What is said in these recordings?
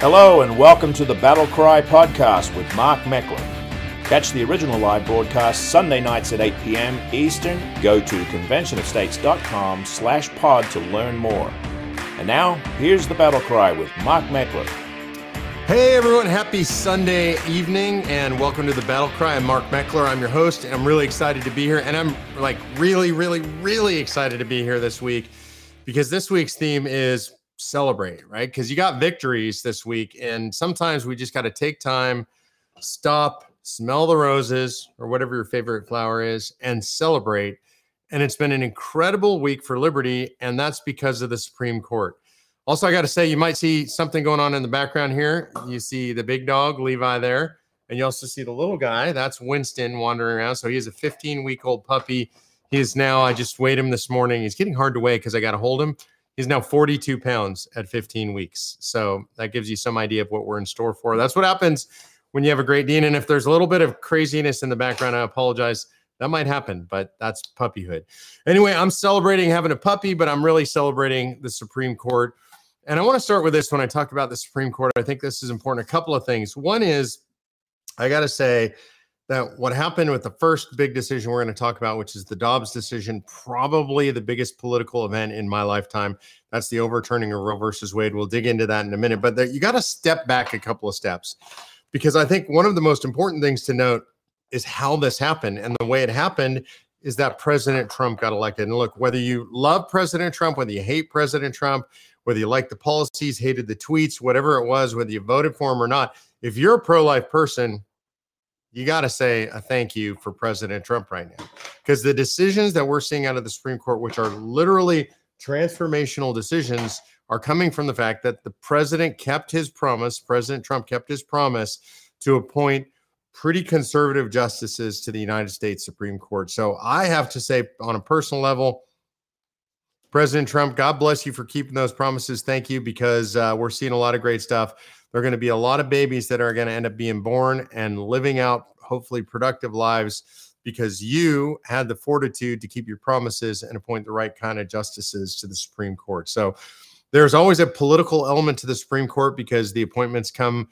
Hello and welcome to the Battle Cry podcast with Mark Meckler. Catch the original live broadcast Sunday nights at 8 p.m. Eastern. Go to conventionofstates.com slash pod to learn more. And now, here's the Battle Cry with Mark Meckler. Hey everyone, happy Sunday evening and welcome to the Battle Cry. I'm Mark Meckler. I'm your host and I'm really excited to be here. And I'm like really, really, really excited to be here this week because this week's theme is celebrate, right? Because you got victories this week, and sometimes we just got to take time, stop, smell the roses or whatever your favorite flower is, and celebrate. And it's been an incredible week for liberty, and that's because of the Supreme Court. Also, I got to say, you might see something going on in the background here. You see the big dog, Levi, there, and you also see the little guy. That's Winston wandering around. So he is a 15 week old puppy. He is now, I just weighed him this morning. He's getting hard to weigh because I got to hold him. He's now 42 pounds at 15 weeks. So that gives you some idea of what we're in store for. That's what happens when you have a great Dane. And if there's a little bit of craziness in the background, I apologize. That might happen, but that's puppyhood. Anyway, I'm celebrating having a puppy, but I'm really celebrating the Supreme Court. And I want to start with this when I talk about the Supreme Court. I think this is important. A couple of things. One is, I got to say, that what happened with the first big decision we're going to talk about, which is the Dobbs decision, probably the biggest political event in my lifetime. That's the overturning of Roe versus Wade. We'll dig into that in a minute, but there, you got to step back a couple of steps because I think one of the most important things to note is how this happened. And the way it happened is that President Trump got elected. And look, whether you love President Trump, whether you hate President Trump, whether you like the policies, hated the tweets, whatever it was, whether you voted for him or not, if you're a pro life person, you got to say a thank you for President Trump right now. Because the decisions that we're seeing out of the Supreme Court, which are literally transformational decisions, are coming from the fact that the president kept his promise, President Trump kept his promise to appoint pretty conservative justices to the United States Supreme Court. So I have to say, on a personal level, President Trump, God bless you for keeping those promises. Thank you, because uh, we're seeing a lot of great stuff. There are going to be a lot of babies that are going to end up being born and living out hopefully productive lives because you had the fortitude to keep your promises and appoint the right kind of justices to the Supreme Court. So there's always a political element to the Supreme Court because the appointments come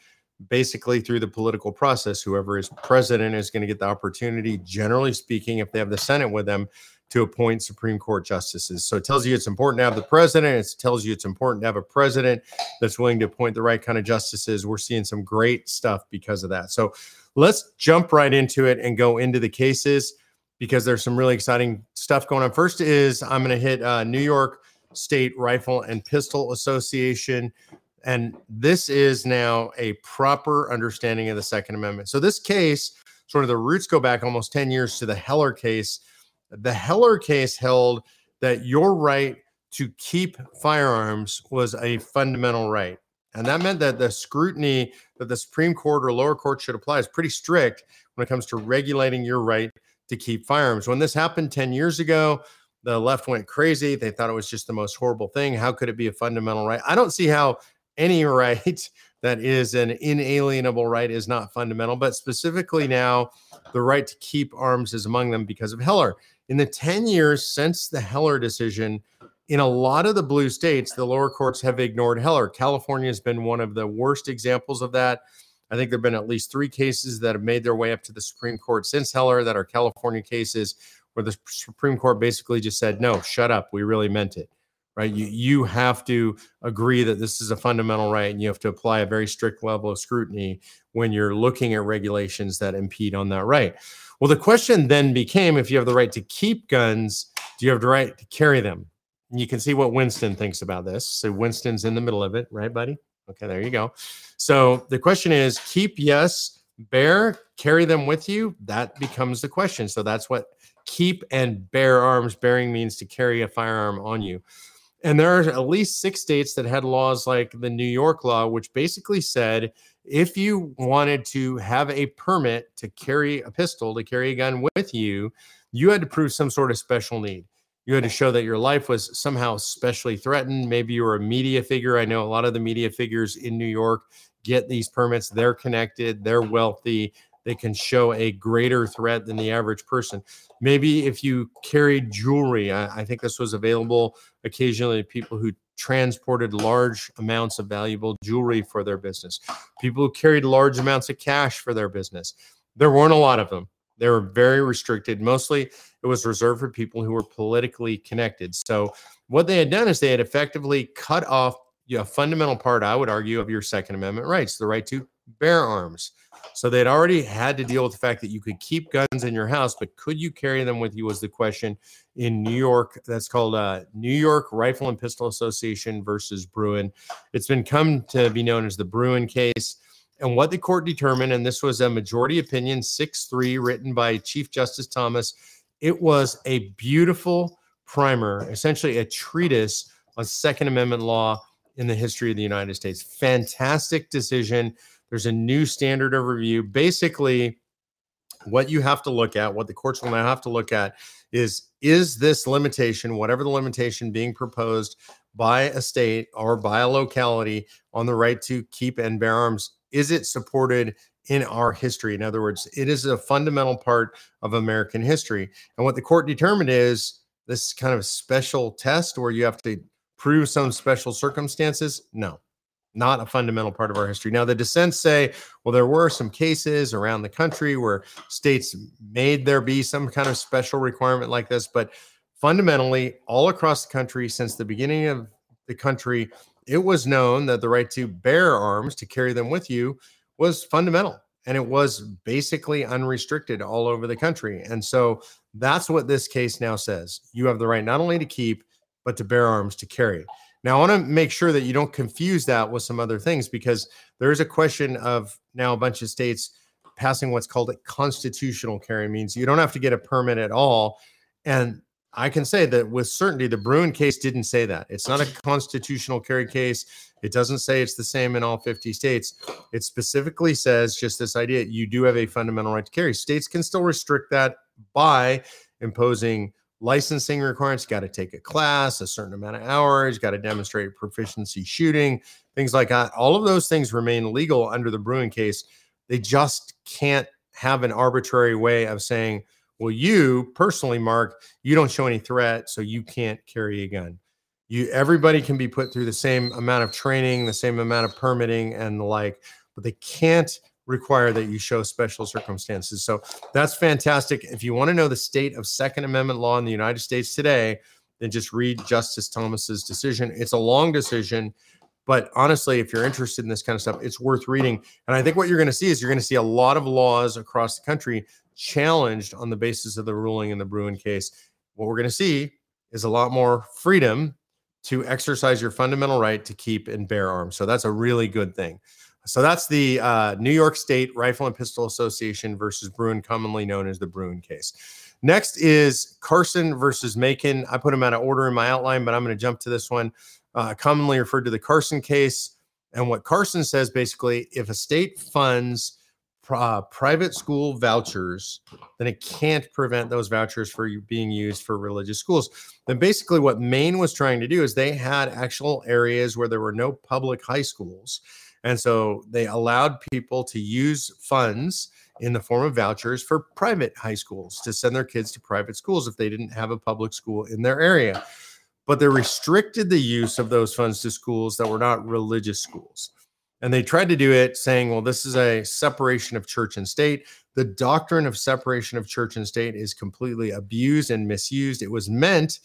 basically through the political process. Whoever is president is going to get the opportunity, generally speaking, if they have the Senate with them, to appoint Supreme Court justices. So it tells you it's important to have the president. It tells you it's important to have a president that's willing to appoint the right kind of justices. We're seeing some great stuff because of that. So let's jump right into it and go into the cases because there's some really exciting stuff going on. First is I'm going to hit uh, New York State Rifle and Pistol Association. And this is now a proper understanding of the Second Amendment. So this case, sort of the roots go back almost 10 years to the Heller case the Heller case held that your right to keep firearms was a fundamental right. And that meant that the scrutiny that the Supreme Court or lower court should apply is pretty strict when it comes to regulating your right to keep firearms. When this happened 10 years ago, the left went crazy. They thought it was just the most horrible thing. How could it be a fundamental right? I don't see how any right that is an inalienable right is not fundamental, but specifically now, the right to keep arms is among them because of Heller in the 10 years since the Heller decision, in a lot of the blue states, the lower courts have ignored Heller. California has been one of the worst examples of that. I think there have been at least three cases that have made their way up to the Supreme Court since Heller that are California cases where the Supreme Court basically just said, no, shut up. We really meant it. Right. You, you have to agree that this is a fundamental right and you have to apply a very strict level of scrutiny when you're looking at regulations that impede on that right. Well, the question then became if you have the right to keep guns, do you have the right to carry them? And you can see what Winston thinks about this. So Winston's in the middle of it, right, buddy? Okay, there you go. So the question is keep yes, bear, carry them with you. That becomes the question. So that's what keep and bear arms bearing means to carry a firearm on you. And there are at least six states that had laws like the New York law, which basically said if you wanted to have a permit to carry a pistol, to carry a gun with you, you had to prove some sort of special need. You had to show that your life was somehow specially threatened. Maybe you were a media figure. I know a lot of the media figures in New York get these permits. They're connected, they're wealthy, they can show a greater threat than the average person. Maybe if you carried jewelry, I, I think this was available occasionally to people who transported large amounts of valuable jewelry for their business, people who carried large amounts of cash for their business. There weren't a lot of them. They were very restricted. Mostly it was reserved for people who were politically connected. So, what they had done is they had effectively cut off a fundamental part, I would argue, of your Second Amendment rights, the right to bear arms. So they'd already had to deal with the fact that you could keep guns in your house, but could you carry them with you was the question in New York. That's called uh, New York Rifle and Pistol Association versus Bruen. It's been come to be known as the Bruen case. And what the court determined, and this was a majority opinion, 6 3, written by Chief Justice Thomas, it was a beautiful primer, essentially a treatise on Second Amendment law in the history of the United States. Fantastic decision. There's a new standard of review. Basically, what you have to look at, what the courts will now have to look at, is is this limitation, whatever the limitation being proposed by a state or by a locality on the right to keep and bear arms, is it supported in our history? In other words, it is a fundamental part of American history. And what the court determined is this kind of special test where you have to prove some special circumstances? No, not a fundamental part of our history. Now, the dissents say, well, there were some cases around the country where states made there be some kind of special requirement like this, but fundamentally, all across the country, since the beginning of the country, it was known that the right to bear arms, to carry them with you, was fundamental. And it was basically unrestricted all over the country. And so that's what this case now says. You have the right not only to keep, but to bear arms to carry. Now, I want to make sure that you don't confuse that with some other things because there is a question of now a bunch of states passing what's called a constitutional carry means you don't have to get a permit at all. And I can say that with certainty, the Bruen case didn't say that. It's not a constitutional carry case. It doesn't say it's the same in all 50 states. It specifically says just this idea you do have a fundamental right to carry. States can still restrict that by imposing licensing requirements got to take a class a certain amount of hours got to demonstrate proficiency shooting things like that. All of those things remain legal under the bruen case. They just can't have an arbitrary way of saying well you personally mark you don't show any threat so you can't carry a gun. You everybody can be put through the same amount of training the same amount of permitting and the like but they can't require that you show special circumstances. So that's fantastic. If you want to know the state of Second Amendment law in the United States today, then just read Justice Thomas's decision. It's a long decision, but honestly, if you're interested in this kind of stuff, it's worth reading. And I think what you're going to see is you're going to see a lot of laws across the country challenged on the basis of the ruling in the Bruen case. What we're going to see is a lot more freedom to exercise your fundamental right to keep and bear arms. So that's a really good thing. So that's the uh, New York State Rifle and Pistol Association versus Bruen, commonly known as the Bruen case. Next is Carson versus Makin. I put them out of order in my outline, but I'm going to jump to this one. Uh, commonly referred to the Carson case. And what Carson says basically, if a state funds uh, private school vouchers, then it can't prevent those vouchers for being used for religious schools. Then basically, what Maine was trying to do is they had actual areas where there were no public high schools and so they allowed people to use funds in the form of vouchers for private high schools to send their kids to private schools if they didn't have a public school in their area. But they restricted the use of those funds to schools that were not religious schools. And they tried to do it saying, well, this is a separation of church and state. The doctrine of separation of church and state is completely abused and misused. It was meant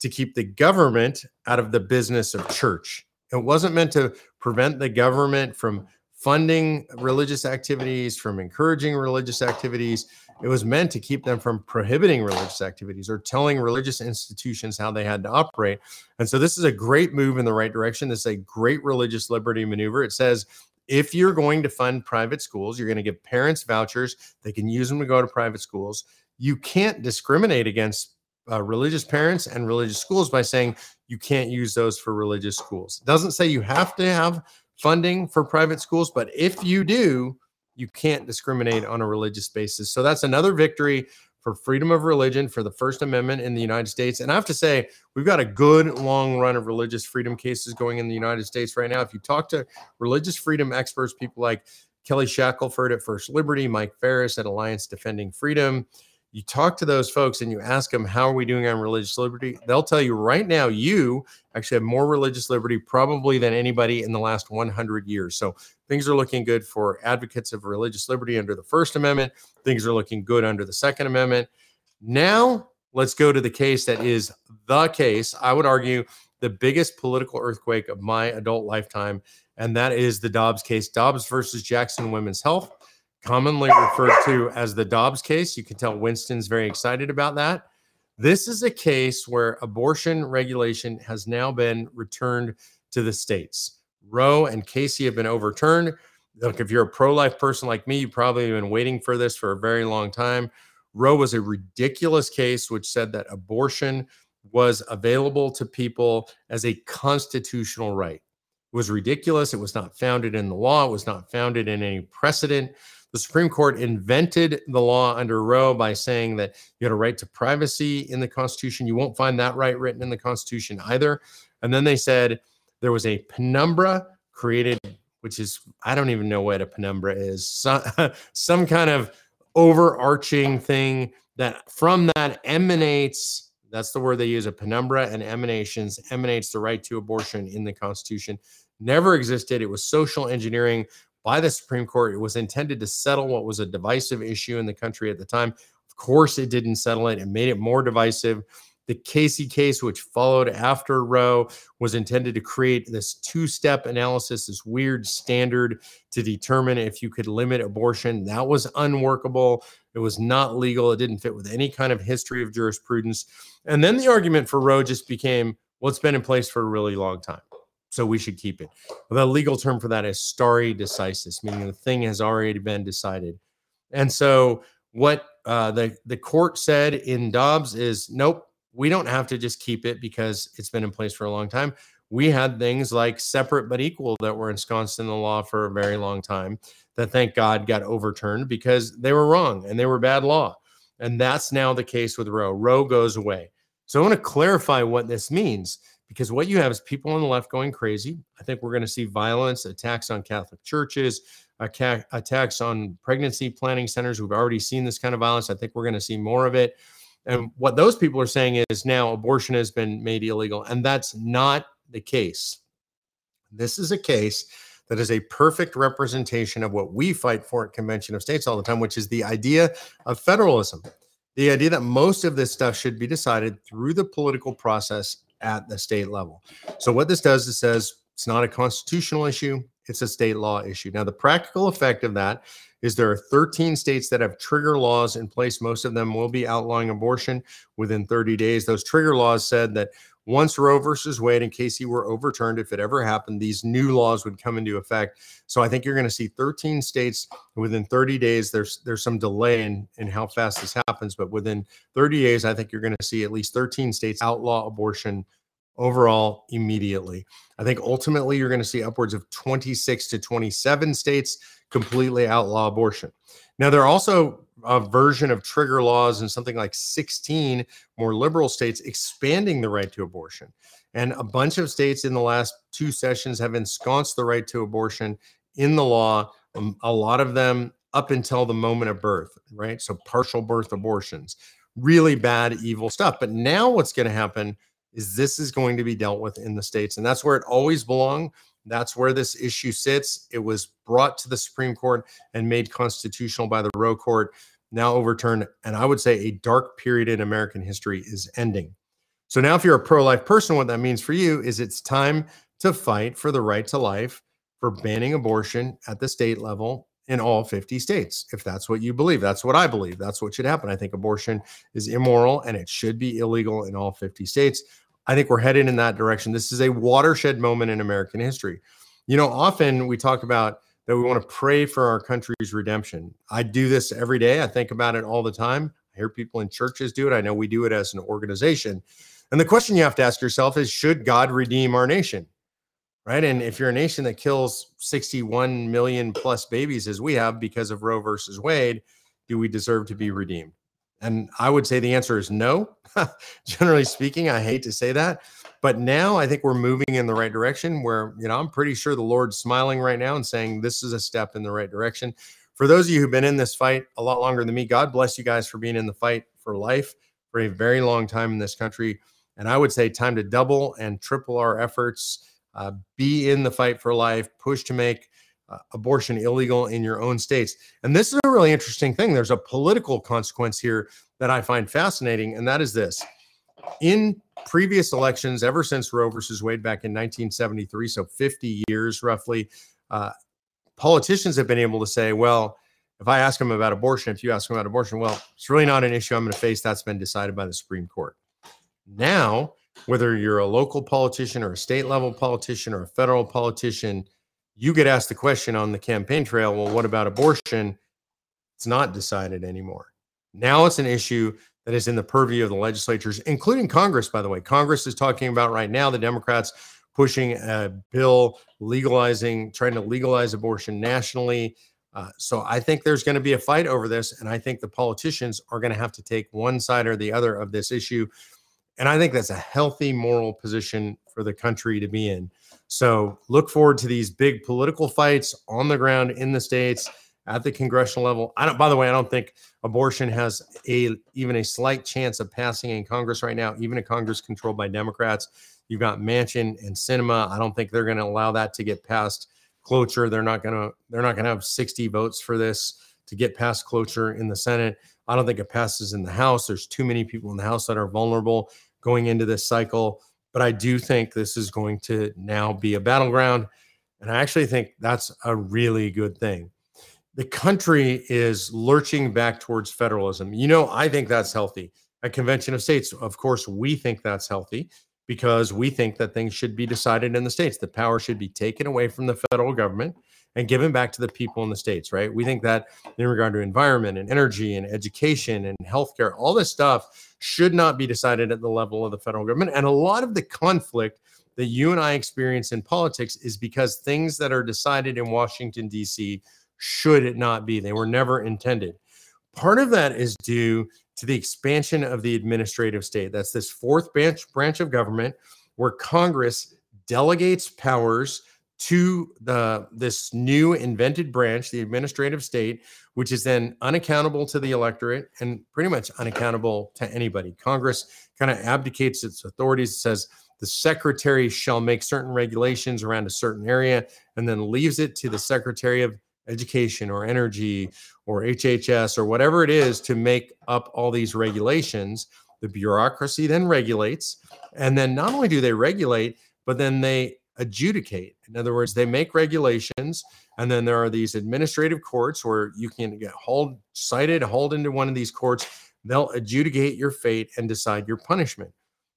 to keep the government out of the business of church. It wasn't meant to prevent the government from funding religious activities, from encouraging religious activities. It was meant to keep them from prohibiting religious activities or telling religious institutions how they had to operate. And so this is a great move in the right direction. This is a great religious liberty maneuver. It says if you're going to fund private schools, you're going to give parents vouchers, they can use them to go to private schools. You can't discriminate against uh, religious parents and religious schools by saying you can't use those for religious schools. It doesn't say you have to have funding for private schools, but if you do, you can't discriminate on a religious basis. So that's another victory for freedom of religion for the First Amendment in the United States. And I have to say, we've got a good long run of religious freedom cases going in the United States right now. If you talk to religious freedom experts, people like Kelly Shackelford at First Liberty, Mike Farris at Alliance Defending Freedom, You talk to those folks and you ask them, How are we doing on religious liberty? They'll tell you right now, you actually have more religious liberty probably than anybody in the last 100 years. So things are looking good for advocates of religious liberty under the First Amendment. Things are looking good under the Second Amendment. Now, let's go to the case that is the case. I would argue the biggest political earthquake of my adult lifetime, and that is the Dobbs case Dobbs versus Jackson Women's Health commonly referred to as the Dobbs case. You can tell Winston's very excited about that. This is a case where abortion regulation has now been returned to the states. Roe and Casey have been overturned. Look, if you're a pro life person like me, you've probably been waiting for this for a very long time. Roe was a ridiculous case which said that abortion was available to people as a constitutional right. It was ridiculous. It was not founded in the law, it was not founded in any precedent. The Supreme Court invented the law under Roe by saying that you had a right to privacy in the Constitution. You won't find that right written in the Constitution either. And then they said there was a penumbra created, which is, I don't even know what a penumbra is, some, some kind of overarching thing that from that emanates that's the word they use a penumbra and emanations emanates the right to abortion in the constitution never existed it was social engineering by the Supreme Court. It was intended to settle what was a divisive issue in the country at the time. Of course, it didn't settle it. It made it more divisive. The Casey case, which followed after Roe, was intended to create this two step analysis, this weird standard to determine if you could limit abortion. That was unworkable. It was not legal. It didn't fit with any kind of history of jurisprudence. And then the argument for Roe just became well, it's been in place for a really long time so we should keep it. The legal term for that is stare decisis, meaning the thing has already been decided. And so what uh, the the court said in Dobbs is, nope, we don't have to just keep it because it's been in place for a long time. We had things like separate but equal that were ensconced in the law for a very long time that thank God got overturned because they were wrong and they were bad law. And that's now the case with Roe. Roe goes away. So I want to clarify what this means because what you have is people on the left going crazy. I think we're going to see violence, attacks on Catholic churches, attacks on pregnancy planning centers. We've already seen this kind of violence. I think we're going to see more of it. And what those people are saying is now abortion has been made illegal. And that's not the case. This is a case that is a perfect representation of what we fight for at Convention of States all the time, which is the idea of federalism. The idea that most of this stuff should be decided through the political process at the state level. So what this does, is it says it's not a constitutional issue, it's a state law issue. Now, the practical effect of that is there are 13 states that have trigger laws in place. Most of them will be outlawing abortion within 30 days. Those trigger laws said that once Roe versus Wade and Casey were overturned, if it ever happened, these new laws would come into effect. So I think you're going to see 13 states within 30 days. There's there's some delay in, in how fast this happens, but within 30 days, I think you're going to see at least 13 states outlaw abortion overall immediately. I think ultimately you're going to see upwards of 26 to 27 states completely outlaw abortion. Now, there are also a version of trigger laws in something like 16 more liberal states expanding the right to abortion. And a bunch of states in the last two sessions have ensconced the right to abortion in the law, um, a lot of them up until the moment of birth, right? So partial birth abortions, really bad, evil stuff. But now what's going to happen is this is going to be dealt with in the states. And that's where it always belonged. That's where this issue sits. It was brought to the Supreme Court and made constitutional by the Roe Court, now overturned. And I would say a dark period in American history is ending. So now, if you're a pro life person, what that means for you is it's time to fight for the right to life, for banning abortion at the state level in all 50 states. If that's what you believe, that's what I believe. That's what should happen. I think abortion is immoral and it should be illegal in all 50 states. I think we're headed in that direction. This is a watershed moment in American history. You know, often we talk about that we want to pray for our country's redemption. I do this every day. I think about it all the time. I hear people in churches do it. I know we do it as an organization. And the question you have to ask yourself is should God redeem our nation? Right. And if you're a nation that kills 61 million plus babies as we have because of Roe versus Wade, do we deserve to be redeemed? And I would say the answer is no. Generally speaking, I hate to say that, but now I think we're moving in the right direction where, you know, I'm pretty sure the Lord's smiling right now and saying this is a step in the right direction. for those of you who've been in this fight a lot longer than me, God bless you guys for being in the fight for life for a very long time in this country. And I would say time to double and triple our efforts. Uh, be in the fight for life, push to make uh, abortion illegal in your own states. And this is a really interesting thing. There's a political consequence here that I find fascinating, and that is this. In previous elections, ever since Roe versus Wade back in 1973, so 50 years roughly, uh, politicians have been able to say, well, if I ask them about abortion, if you ask them about abortion, well, it's really not an issue I'm going to face. That's been decided by the Supreme Court. Now, whether you're a local politician or a state level politician or a federal politician, you get asked the question on the campaign trail well, what about abortion? It's not decided anymore. Now it's an issue that is in the purview of the legislatures, including Congress, by the way. Congress is talking about right now the Democrats pushing a bill legalizing, trying to legalize abortion nationally. Uh, so I think there's going to be a fight over this. And I think the politicians are going to have to take one side or the other of this issue. And I think that's a healthy moral position for the country to be in. So look forward to these big political fights on the ground in the states at the congressional level. I don't by the way, I don't think abortion has a even a slight chance of passing in Congress right now, even a Congress controlled by Democrats. You've got Manchin and Sinema. I don't think they're going to allow that to get past cloture. They're not going to they're not going to have 60 votes for this to get past cloture in the Senate. I don't think it passes in the House. There's too many people in the House that are vulnerable going into this cycle. But I do think this is going to now be a battleground. And I actually think that's a really good thing. The country is lurching back towards federalism. You know, I think that's healthy. At Convention of States, of course, we think that's healthy because we think that things should be decided in the states. The power should be taken away from the federal government and given back to the people in the states, right? We think that in regard to environment and energy and education and healthcare, all this stuff should not be decided at the level of the federal government. And a lot of the conflict that you and I experience in politics is because things that are decided in Washington, D.C. should it not be. They were never intended. Part of that is due to the expansion of the administrative state. That's this fourth branch, branch of government where Congress delegates powers to the this new invented branch, the administrative state, which is then unaccountable to the electorate and pretty much unaccountable to anybody. Congress kind of abdicates its authorities, says the secretary shall make certain regulations around a certain area, and then leaves it to the secretary of education or energy or HHS or whatever it is to make up all these regulations. The bureaucracy then regulates. And then not only do they regulate, but then they adjudicate. In other words, they make regulations, and then there are these administrative courts where you can get hauled, cited, hauled into one of these courts. They'll adjudicate your fate and decide your punishment.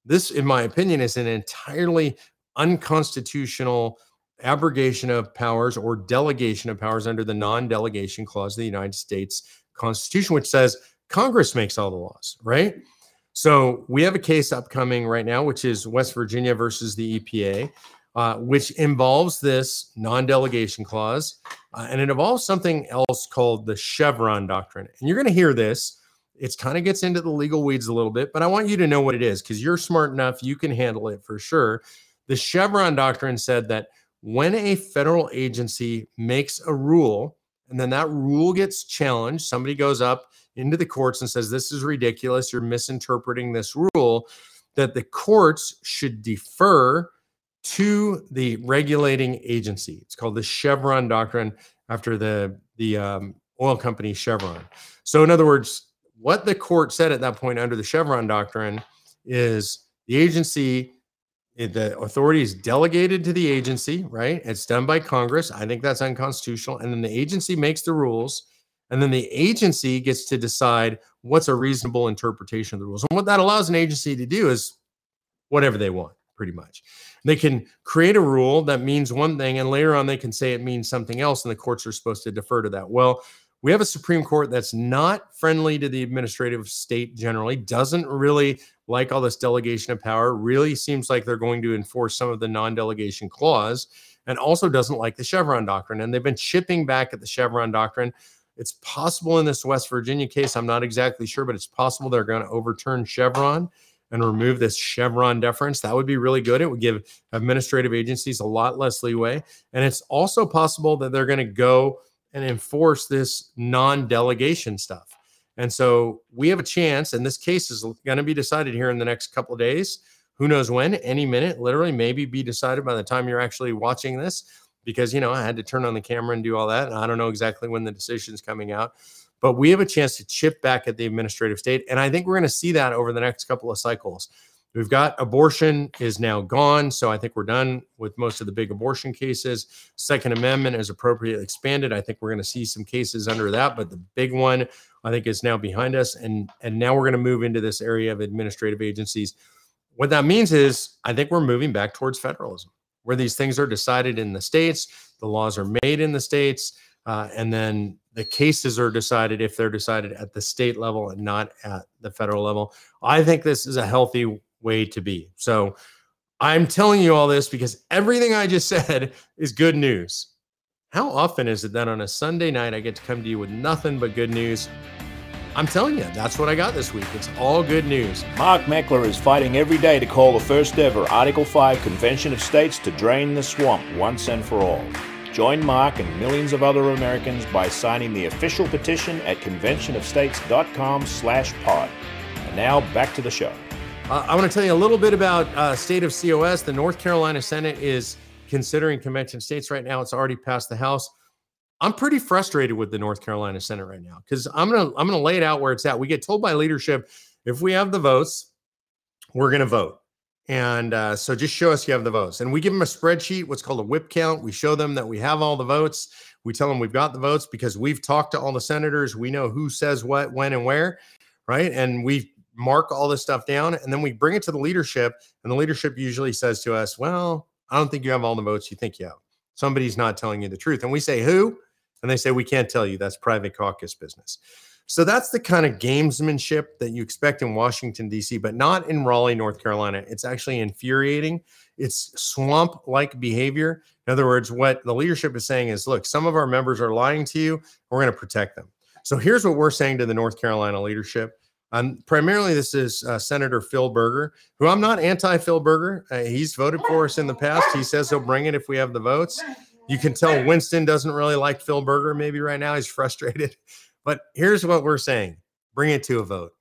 This, in my opinion, is an entirely unconstitutional abrogation of powers or delegation of powers under the non delegation clause of the United States Constitution, which says Congress makes all the laws, right? So we have a case upcoming right now, which is West Virginia versus the EPA, uh, which involves this non delegation clause. Uh, and it involves something else called the Chevron doctrine. And you're going to hear this. It kind of gets into the legal weeds a little bit, but I want you to know what it is because you're smart enough. You can handle it for sure. The Chevron doctrine said that when a federal agency makes a rule and then that rule gets challenged, somebody goes up into the courts and says, This is ridiculous. You're misinterpreting this rule, that the courts should defer to the regulating agency. It's called the Chevron doctrine after the, the um, oil company Chevron. So, in other words, what the court said at that point under the Chevron doctrine is the agency the authority is delegated to the agency, right? It's done by Congress. I think that's unconstitutional. And then the agency makes the rules. And then the agency gets to decide what's a reasonable interpretation of the rules. And what that allows an agency to do is whatever they want, pretty much. They can create a rule that means one thing, and later on they can say it means something else, and the courts are supposed to defer to that. Well, we have a Supreme Court that's not friendly to the administrative state generally, doesn't really like all this delegation of power, really seems like they're going to enforce some of the non delegation clause, and also doesn't like the Chevron doctrine. And they've been chipping back at the Chevron doctrine. It's possible in this West Virginia case, I'm not exactly sure, but it's possible they're going to overturn Chevron and remove this Chevron deference. That would be really good. It would give administrative agencies a lot less leeway. And it's also possible that they're going to go and enforce this non delegation stuff. And so we have a chance, and this case is going to be decided here in the next couple of days. Who knows when? Any minute, literally, maybe be decided by the time you're actually watching this, because you know I had to turn on the camera and do all that. And I don't know exactly when the decision's coming out, but we have a chance to chip back at the administrative state, and I think we're going to see that over the next couple of cycles. We've got abortion is now gone. So I think we're done with most of the big abortion cases. Second Amendment is appropriately expanded. I think we're going to see some cases under that, but the big one I think is now behind us. And, and now we're going to move into this area of administrative agencies. What that means is I think we're moving back towards federalism, where these things are decided in the states, the laws are made in the states, uh, and then the cases are decided if they're decided at the state level and not at the federal level. I think this is a healthy way to be. So I'm telling you all this because everything I just said is good news. How often is it that on a Sunday night I get to come to you with nothing but good news? I'm telling you, that's what I got this week. It's all good news. Mark Meckler is fighting every day to call the first ever Article 5 Convention of States to drain the swamp once and for all. Join Mark and millions of other Americans by signing the official petition at conventionofstates.com slash pod. And now back to the show. Uh, I want to tell you a little bit about uh, state of COS. The North Carolina Senate is considering convention states right now. It's already passed the House. I'm pretty frustrated with the North Carolina Senate right now because I'm gonna I'm gonna lay it out where it's at. We get told by leadership if we have the votes, we're gonna vote. And uh, so just show us you have the votes. And we give them a spreadsheet, what's called a whip count. We show them that we have all the votes. We tell them we've got the votes because we've talked to all the senators. We know who says what, when, and where, right? And we mark all this stuff down and then we bring it to the leadership and the leadership usually says to us well i don't think you have all the votes you think you have somebody's not telling you the truth and we say who and they say we can't tell you that's private caucus business so that's the kind of gamesmanship that you expect in washington d.c but not in raleigh north carolina it's actually infuriating it's swamp like behavior in other words what the leadership is saying is look some of our members are lying to you we're going to protect them so here's what we're saying to the north carolina leadership um, primarily, this is uh, Senator Phil Berger, who I'm not anti Phil Berger. Uh, he's voted for us in the past. He says he'll bring it if we have the votes. You can tell Winston doesn't really like Phil Berger. Maybe right now he's frustrated. But here's what we're saying bring it to a vote.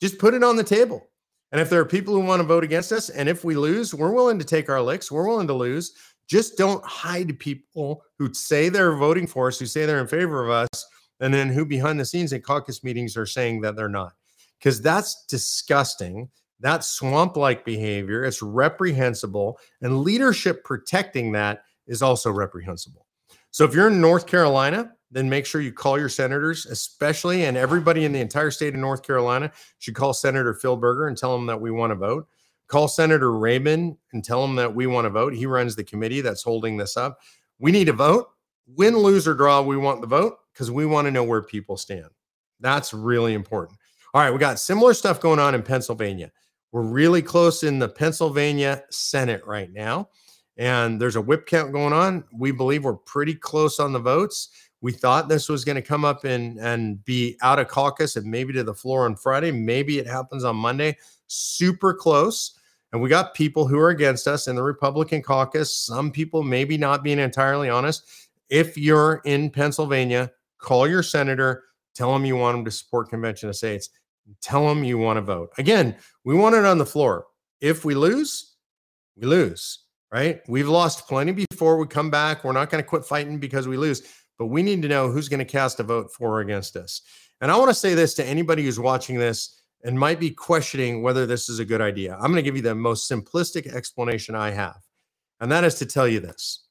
Just put it on the table. And if there are people who want to vote against us, and if we lose, we're willing to take our licks. We're willing to lose. Just don't hide people who say they're voting for us, who say they're in favor of us, and then who behind the scenes at caucus meetings are saying that they're not because that's disgusting. That swamp like behavior, it's reprehensible. And leadership protecting that is also reprehensible. So if you're in North Carolina, then make sure you call your senators, especially and everybody in the entire state of North Carolina should call Senator Phil Berger and tell him that we want to vote. Call Senator Raymond and tell him that we want to vote. He runs the committee that's holding this up. We need to vote. Win, lose, or draw, we want the vote because we want to know where people stand. That's really important. All right, we got similar stuff going on in Pennsylvania. We're really close in the Pennsylvania Senate right now. And there's a whip count going on. We believe we're pretty close on the votes. We thought this was going to come up and, and be out of caucus and maybe to the floor on Friday. Maybe it happens on Monday. Super close. And we got people who are against us in the Republican caucus. Some people maybe not being entirely honest. If you're in Pennsylvania, call your senator, tell them you want them to support Convention of States tell them you want to vote. Again, we want it on the floor. If we lose, we lose, right? We've lost plenty before we come back. We're not going to quit fighting because we lose, but we need to know who's going to cast a vote for or against us. And I want to say this to anybody who's watching this and might be questioning whether this is a good idea. I'm going to give you the most simplistic explanation I have, and that is to tell you this.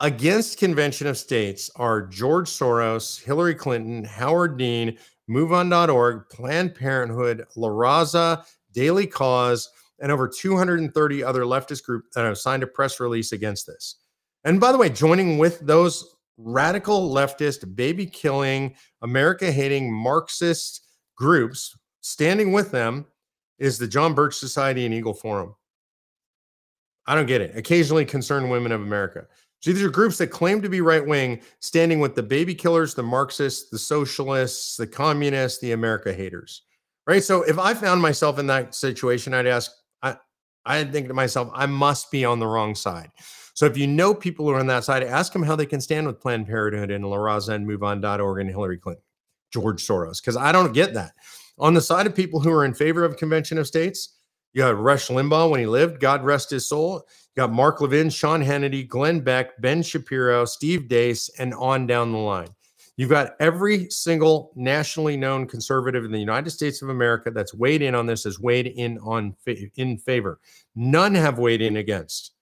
Against Convention of States are George Soros, Hillary Clinton, Howard Dean, MoveOn.org, Planned Parenthood, La Raza, Daily Kos, and over 230 other leftist groups that have signed a press release against this. And by the way, joining with those radical leftist, baby killing, America hating Marxist groups, standing with them is the John Birch Society and Eagle Forum. I don't get it. Occasionally concerned women of America. So these are groups that claim to be right wing, standing with the baby killers, the Marxists, the socialists, the communists, the America haters. Right. So if I found myself in that situation, I'd ask, I, I think to myself, I must be on the wrong side. So if you know people who are on that side, ask them how they can stand with Planned Parenthood and La Raza and MoveOn.org and Hillary Clinton, George Soros, because I don't get that. On the side of people who are in favor of Convention of States, you got Rush Limbaugh when he lived, God rest his soul. You got Mark Levin, Sean Hannity, Glenn Beck, Ben Shapiro, Steve Deace, and on down the line. You've got every single nationally known conservative in the United States of America that's weighed in on this has weighed in on in favor. None have weighed in against.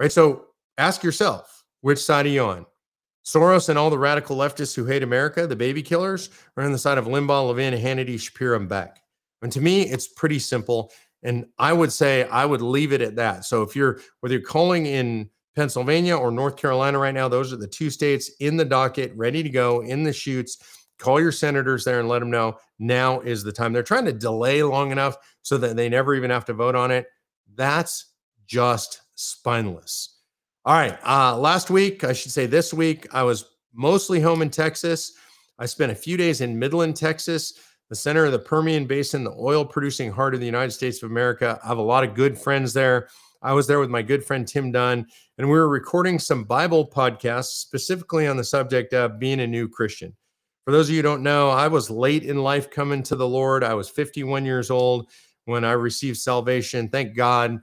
Right? So ask yourself, which side are you on? Soros and all the radical leftists who hate America, the baby killers, are on the side of Limbaugh, Levin, Hannity, Shapiro, and Beck. And to me, it's pretty simple. And I would say I would leave it at that. So if you're whether you're calling in Pennsylvania or North Carolina right now. Those are the two states in the docket, ready to go in the chutes. Call your senators there and let them know now is the time. They're trying to delay long enough so that they never even have to vote on it. That's just spineless. All right. Uh, last week, I should say this week, I was mostly home in Texas. I spent a few days in Midland, Texas, the center of the Permian Basin, the oil producing heart of the United States of America. I have a lot of good friends there. I was there with my good friend Tim Dunn, and we were recording some Bible podcasts specifically on the subject of being a new Christian. For those of you who don't know, I was late in life coming to the Lord. I was 51 years old when I received salvation. Thank God,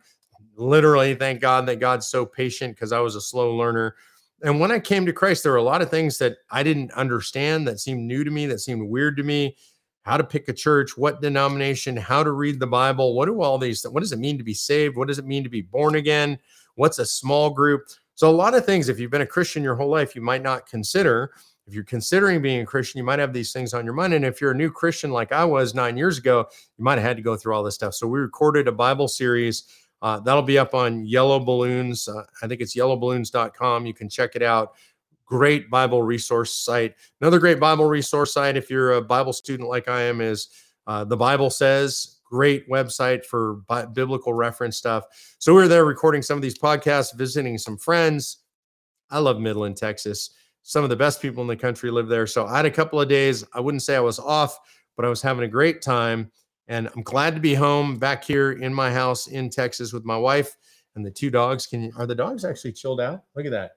literally, thank God that God's so patient because I was a slow learner. And when I came to Christ, there were a lot of things that I didn't understand that seemed new to me, that seemed weird to me how to pick a church, what denomination, how to read the Bible, what do all these what does it mean to be saved? What does it mean to be born again? What's a small group? So a lot of things if you've been a Christian your whole life you might not consider. If you're considering being a Christian, you might have these things on your mind and if you're a new Christian like I was 9 years ago, you might have had to go through all this stuff. So we recorded a Bible series uh, that'll be up on Yellow Balloons. Uh, I think it's yellowballoons.com. You can check it out great Bible resource site. Another great Bible resource site, if you're a Bible student like I am, is uh, the Bible Says. Great website for bi- biblical reference stuff. So we were there recording some of these podcasts, visiting some friends. I love Midland, Texas. Some of the best people in the country live there. So I had a couple of days. I wouldn't say I was off, but I was having a great time. And I'm glad to be home back here in my house in Texas with my wife and the two dogs. Can you, are the dogs actually chilled out? Look at that.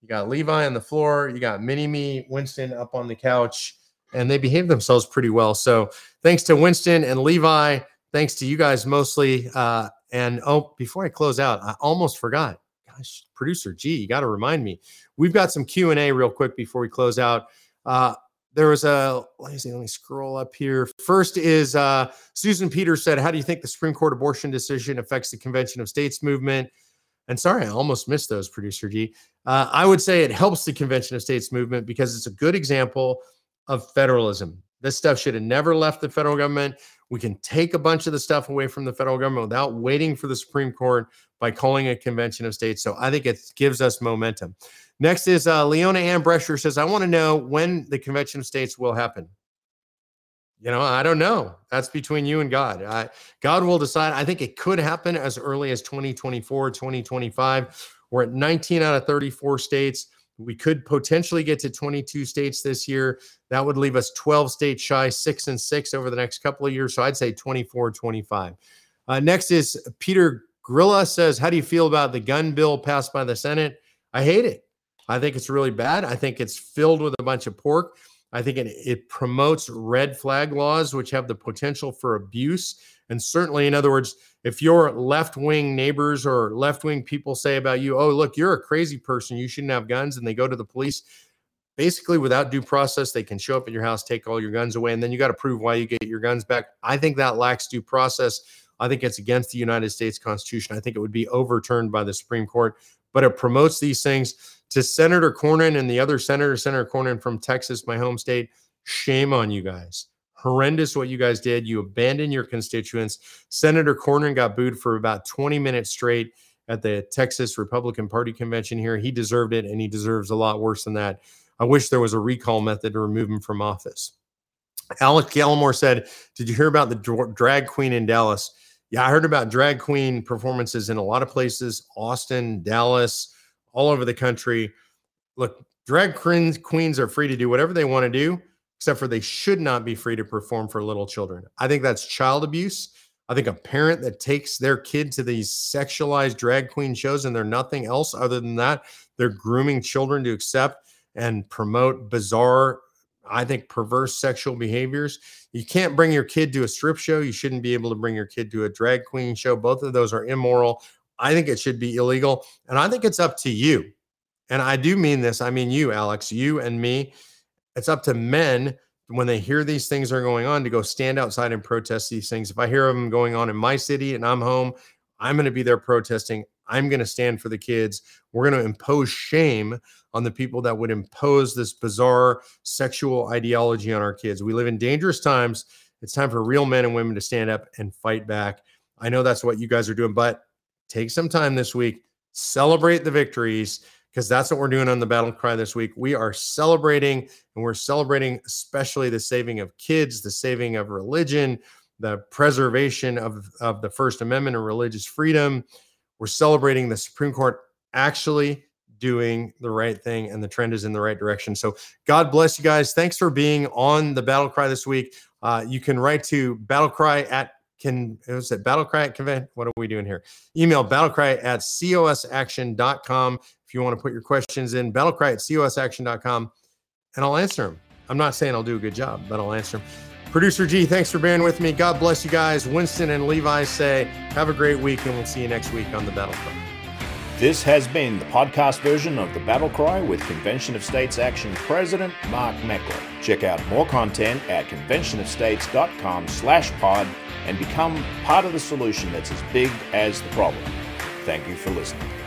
You got Levi on the floor. You got Mini Me, Winston up on the couch, and they behave themselves pretty well. So thanks to Winston and Levi. Thanks to you guys mostly. Uh, and oh, before I close out, I almost forgot. Gosh, producer G, you got to remind me. We've got some Q and A real quick before we close out. Uh, there was a let me see, let me scroll up here. First is uh, Susan Peters said, "How do you think the Supreme Court abortion decision affects the Convention of States movement?" And sorry, I almost missed those, producer G. Uh, I would say it helps the Convention of States movement because it's a good example of federalism. This stuff should have never left the federal government. We can take a bunch of the stuff away from the federal government without waiting for the Supreme Court by calling a convention of states. So I think it gives us momentum. Next is uh, Leona Ambresher says, I want to know when the convention of states will happen. You know, I don't know. That's between you and God. I, God will decide. I think it could happen as early as 2024, 2025. We're at 19 out of 34 states. We could potentially get to 22 states this year. That would leave us 12 states shy, six and six over the next couple of years. So I'd say 24, 25. Uh, next is Peter Grilla says, How do you feel about the gun bill passed by the Senate? I hate it. I think it's really bad. I think it's filled with a bunch of pork. I think it, it promotes red flag laws, which have the potential for abuse. And certainly, in other words, if your left wing neighbors or left wing people say about you, oh, look, you're a crazy person, you shouldn't have guns, and they go to the police, basically without due process, they can show up at your house, take all your guns away, and then you got to prove why you get your guns back. I think that lacks due process. I think it's against the United States Constitution. I think it would be overturned by the Supreme Court, but it promotes these things to Senator Cornyn and the other senator, Senator Cornyn from Texas, my home state, shame on you guys. Horrendous what you guys did. You abandoned your constituents. Senator Cornyn got booed for about 20 minutes straight at the Texas Republican Party convention here. He deserved it, and he deserves a lot worse than that. I wish there was a recall method to remove him from office. Alex Gallimore said, Did you hear about the drag queen in Dallas? Yeah, I heard about drag queen performances in a lot of places Austin, Dallas, all over the country. Look, drag queens are free to do whatever they want to do, except for they should not be free to perform for little children. I think that's child abuse. I think a parent that takes their kid to these sexualized drag queen shows and they're nothing else other than that, they're grooming children to accept and promote bizarre, I think, perverse sexual behaviors. You can't bring your kid to a strip show. You shouldn't be able to bring your kid to a drag queen show. Both of those are immoral. I think it should be illegal. And I think it's up to you. And I do mean this. I mean you, Alex, you and me. It's up to men when they hear these things are going on to go stand outside and protest these things. If I hear them going on in my city and I'm home, I'm going to be there protesting. I'm going to stand for the kids. We're going to impose shame on the people that would impose this bizarre sexual ideology on our kids. We live in dangerous times. It's time for real men and women to stand up and fight back. I know that's what you guys are doing, but take some time this week, celebrate the victories because that's what we're doing on the battle cry this week. We are celebrating, and we're celebrating especially the saving of kids, the saving of religion, the preservation of, of the First Amendment and religious freedom. We're celebrating the Supreme Court actually doing the right thing, and the trend is in the right direction. So, God bless you guys. Thanks for being on the battle cry this week. Uh, you can write to battlecry at can it was at battlecry at convent what are we doing here email battlecry at cosaction.com if you want to put your questions in, battlecry at cosaction.com, and I'll answer them. I'm not saying I'll do a good job, but I'll answer them. Producer G, thanks for bearing with me. God bless you guys. Winston and Levi say, have a great week, and we'll see you next week on the Battle Cry. This has been the podcast version of the Battle Cry with Convention of States Action President Mark Meckler. Check out more content at conventionofstates.com slash pod and become part of the solution that's as big as the problem. Thank you for listening.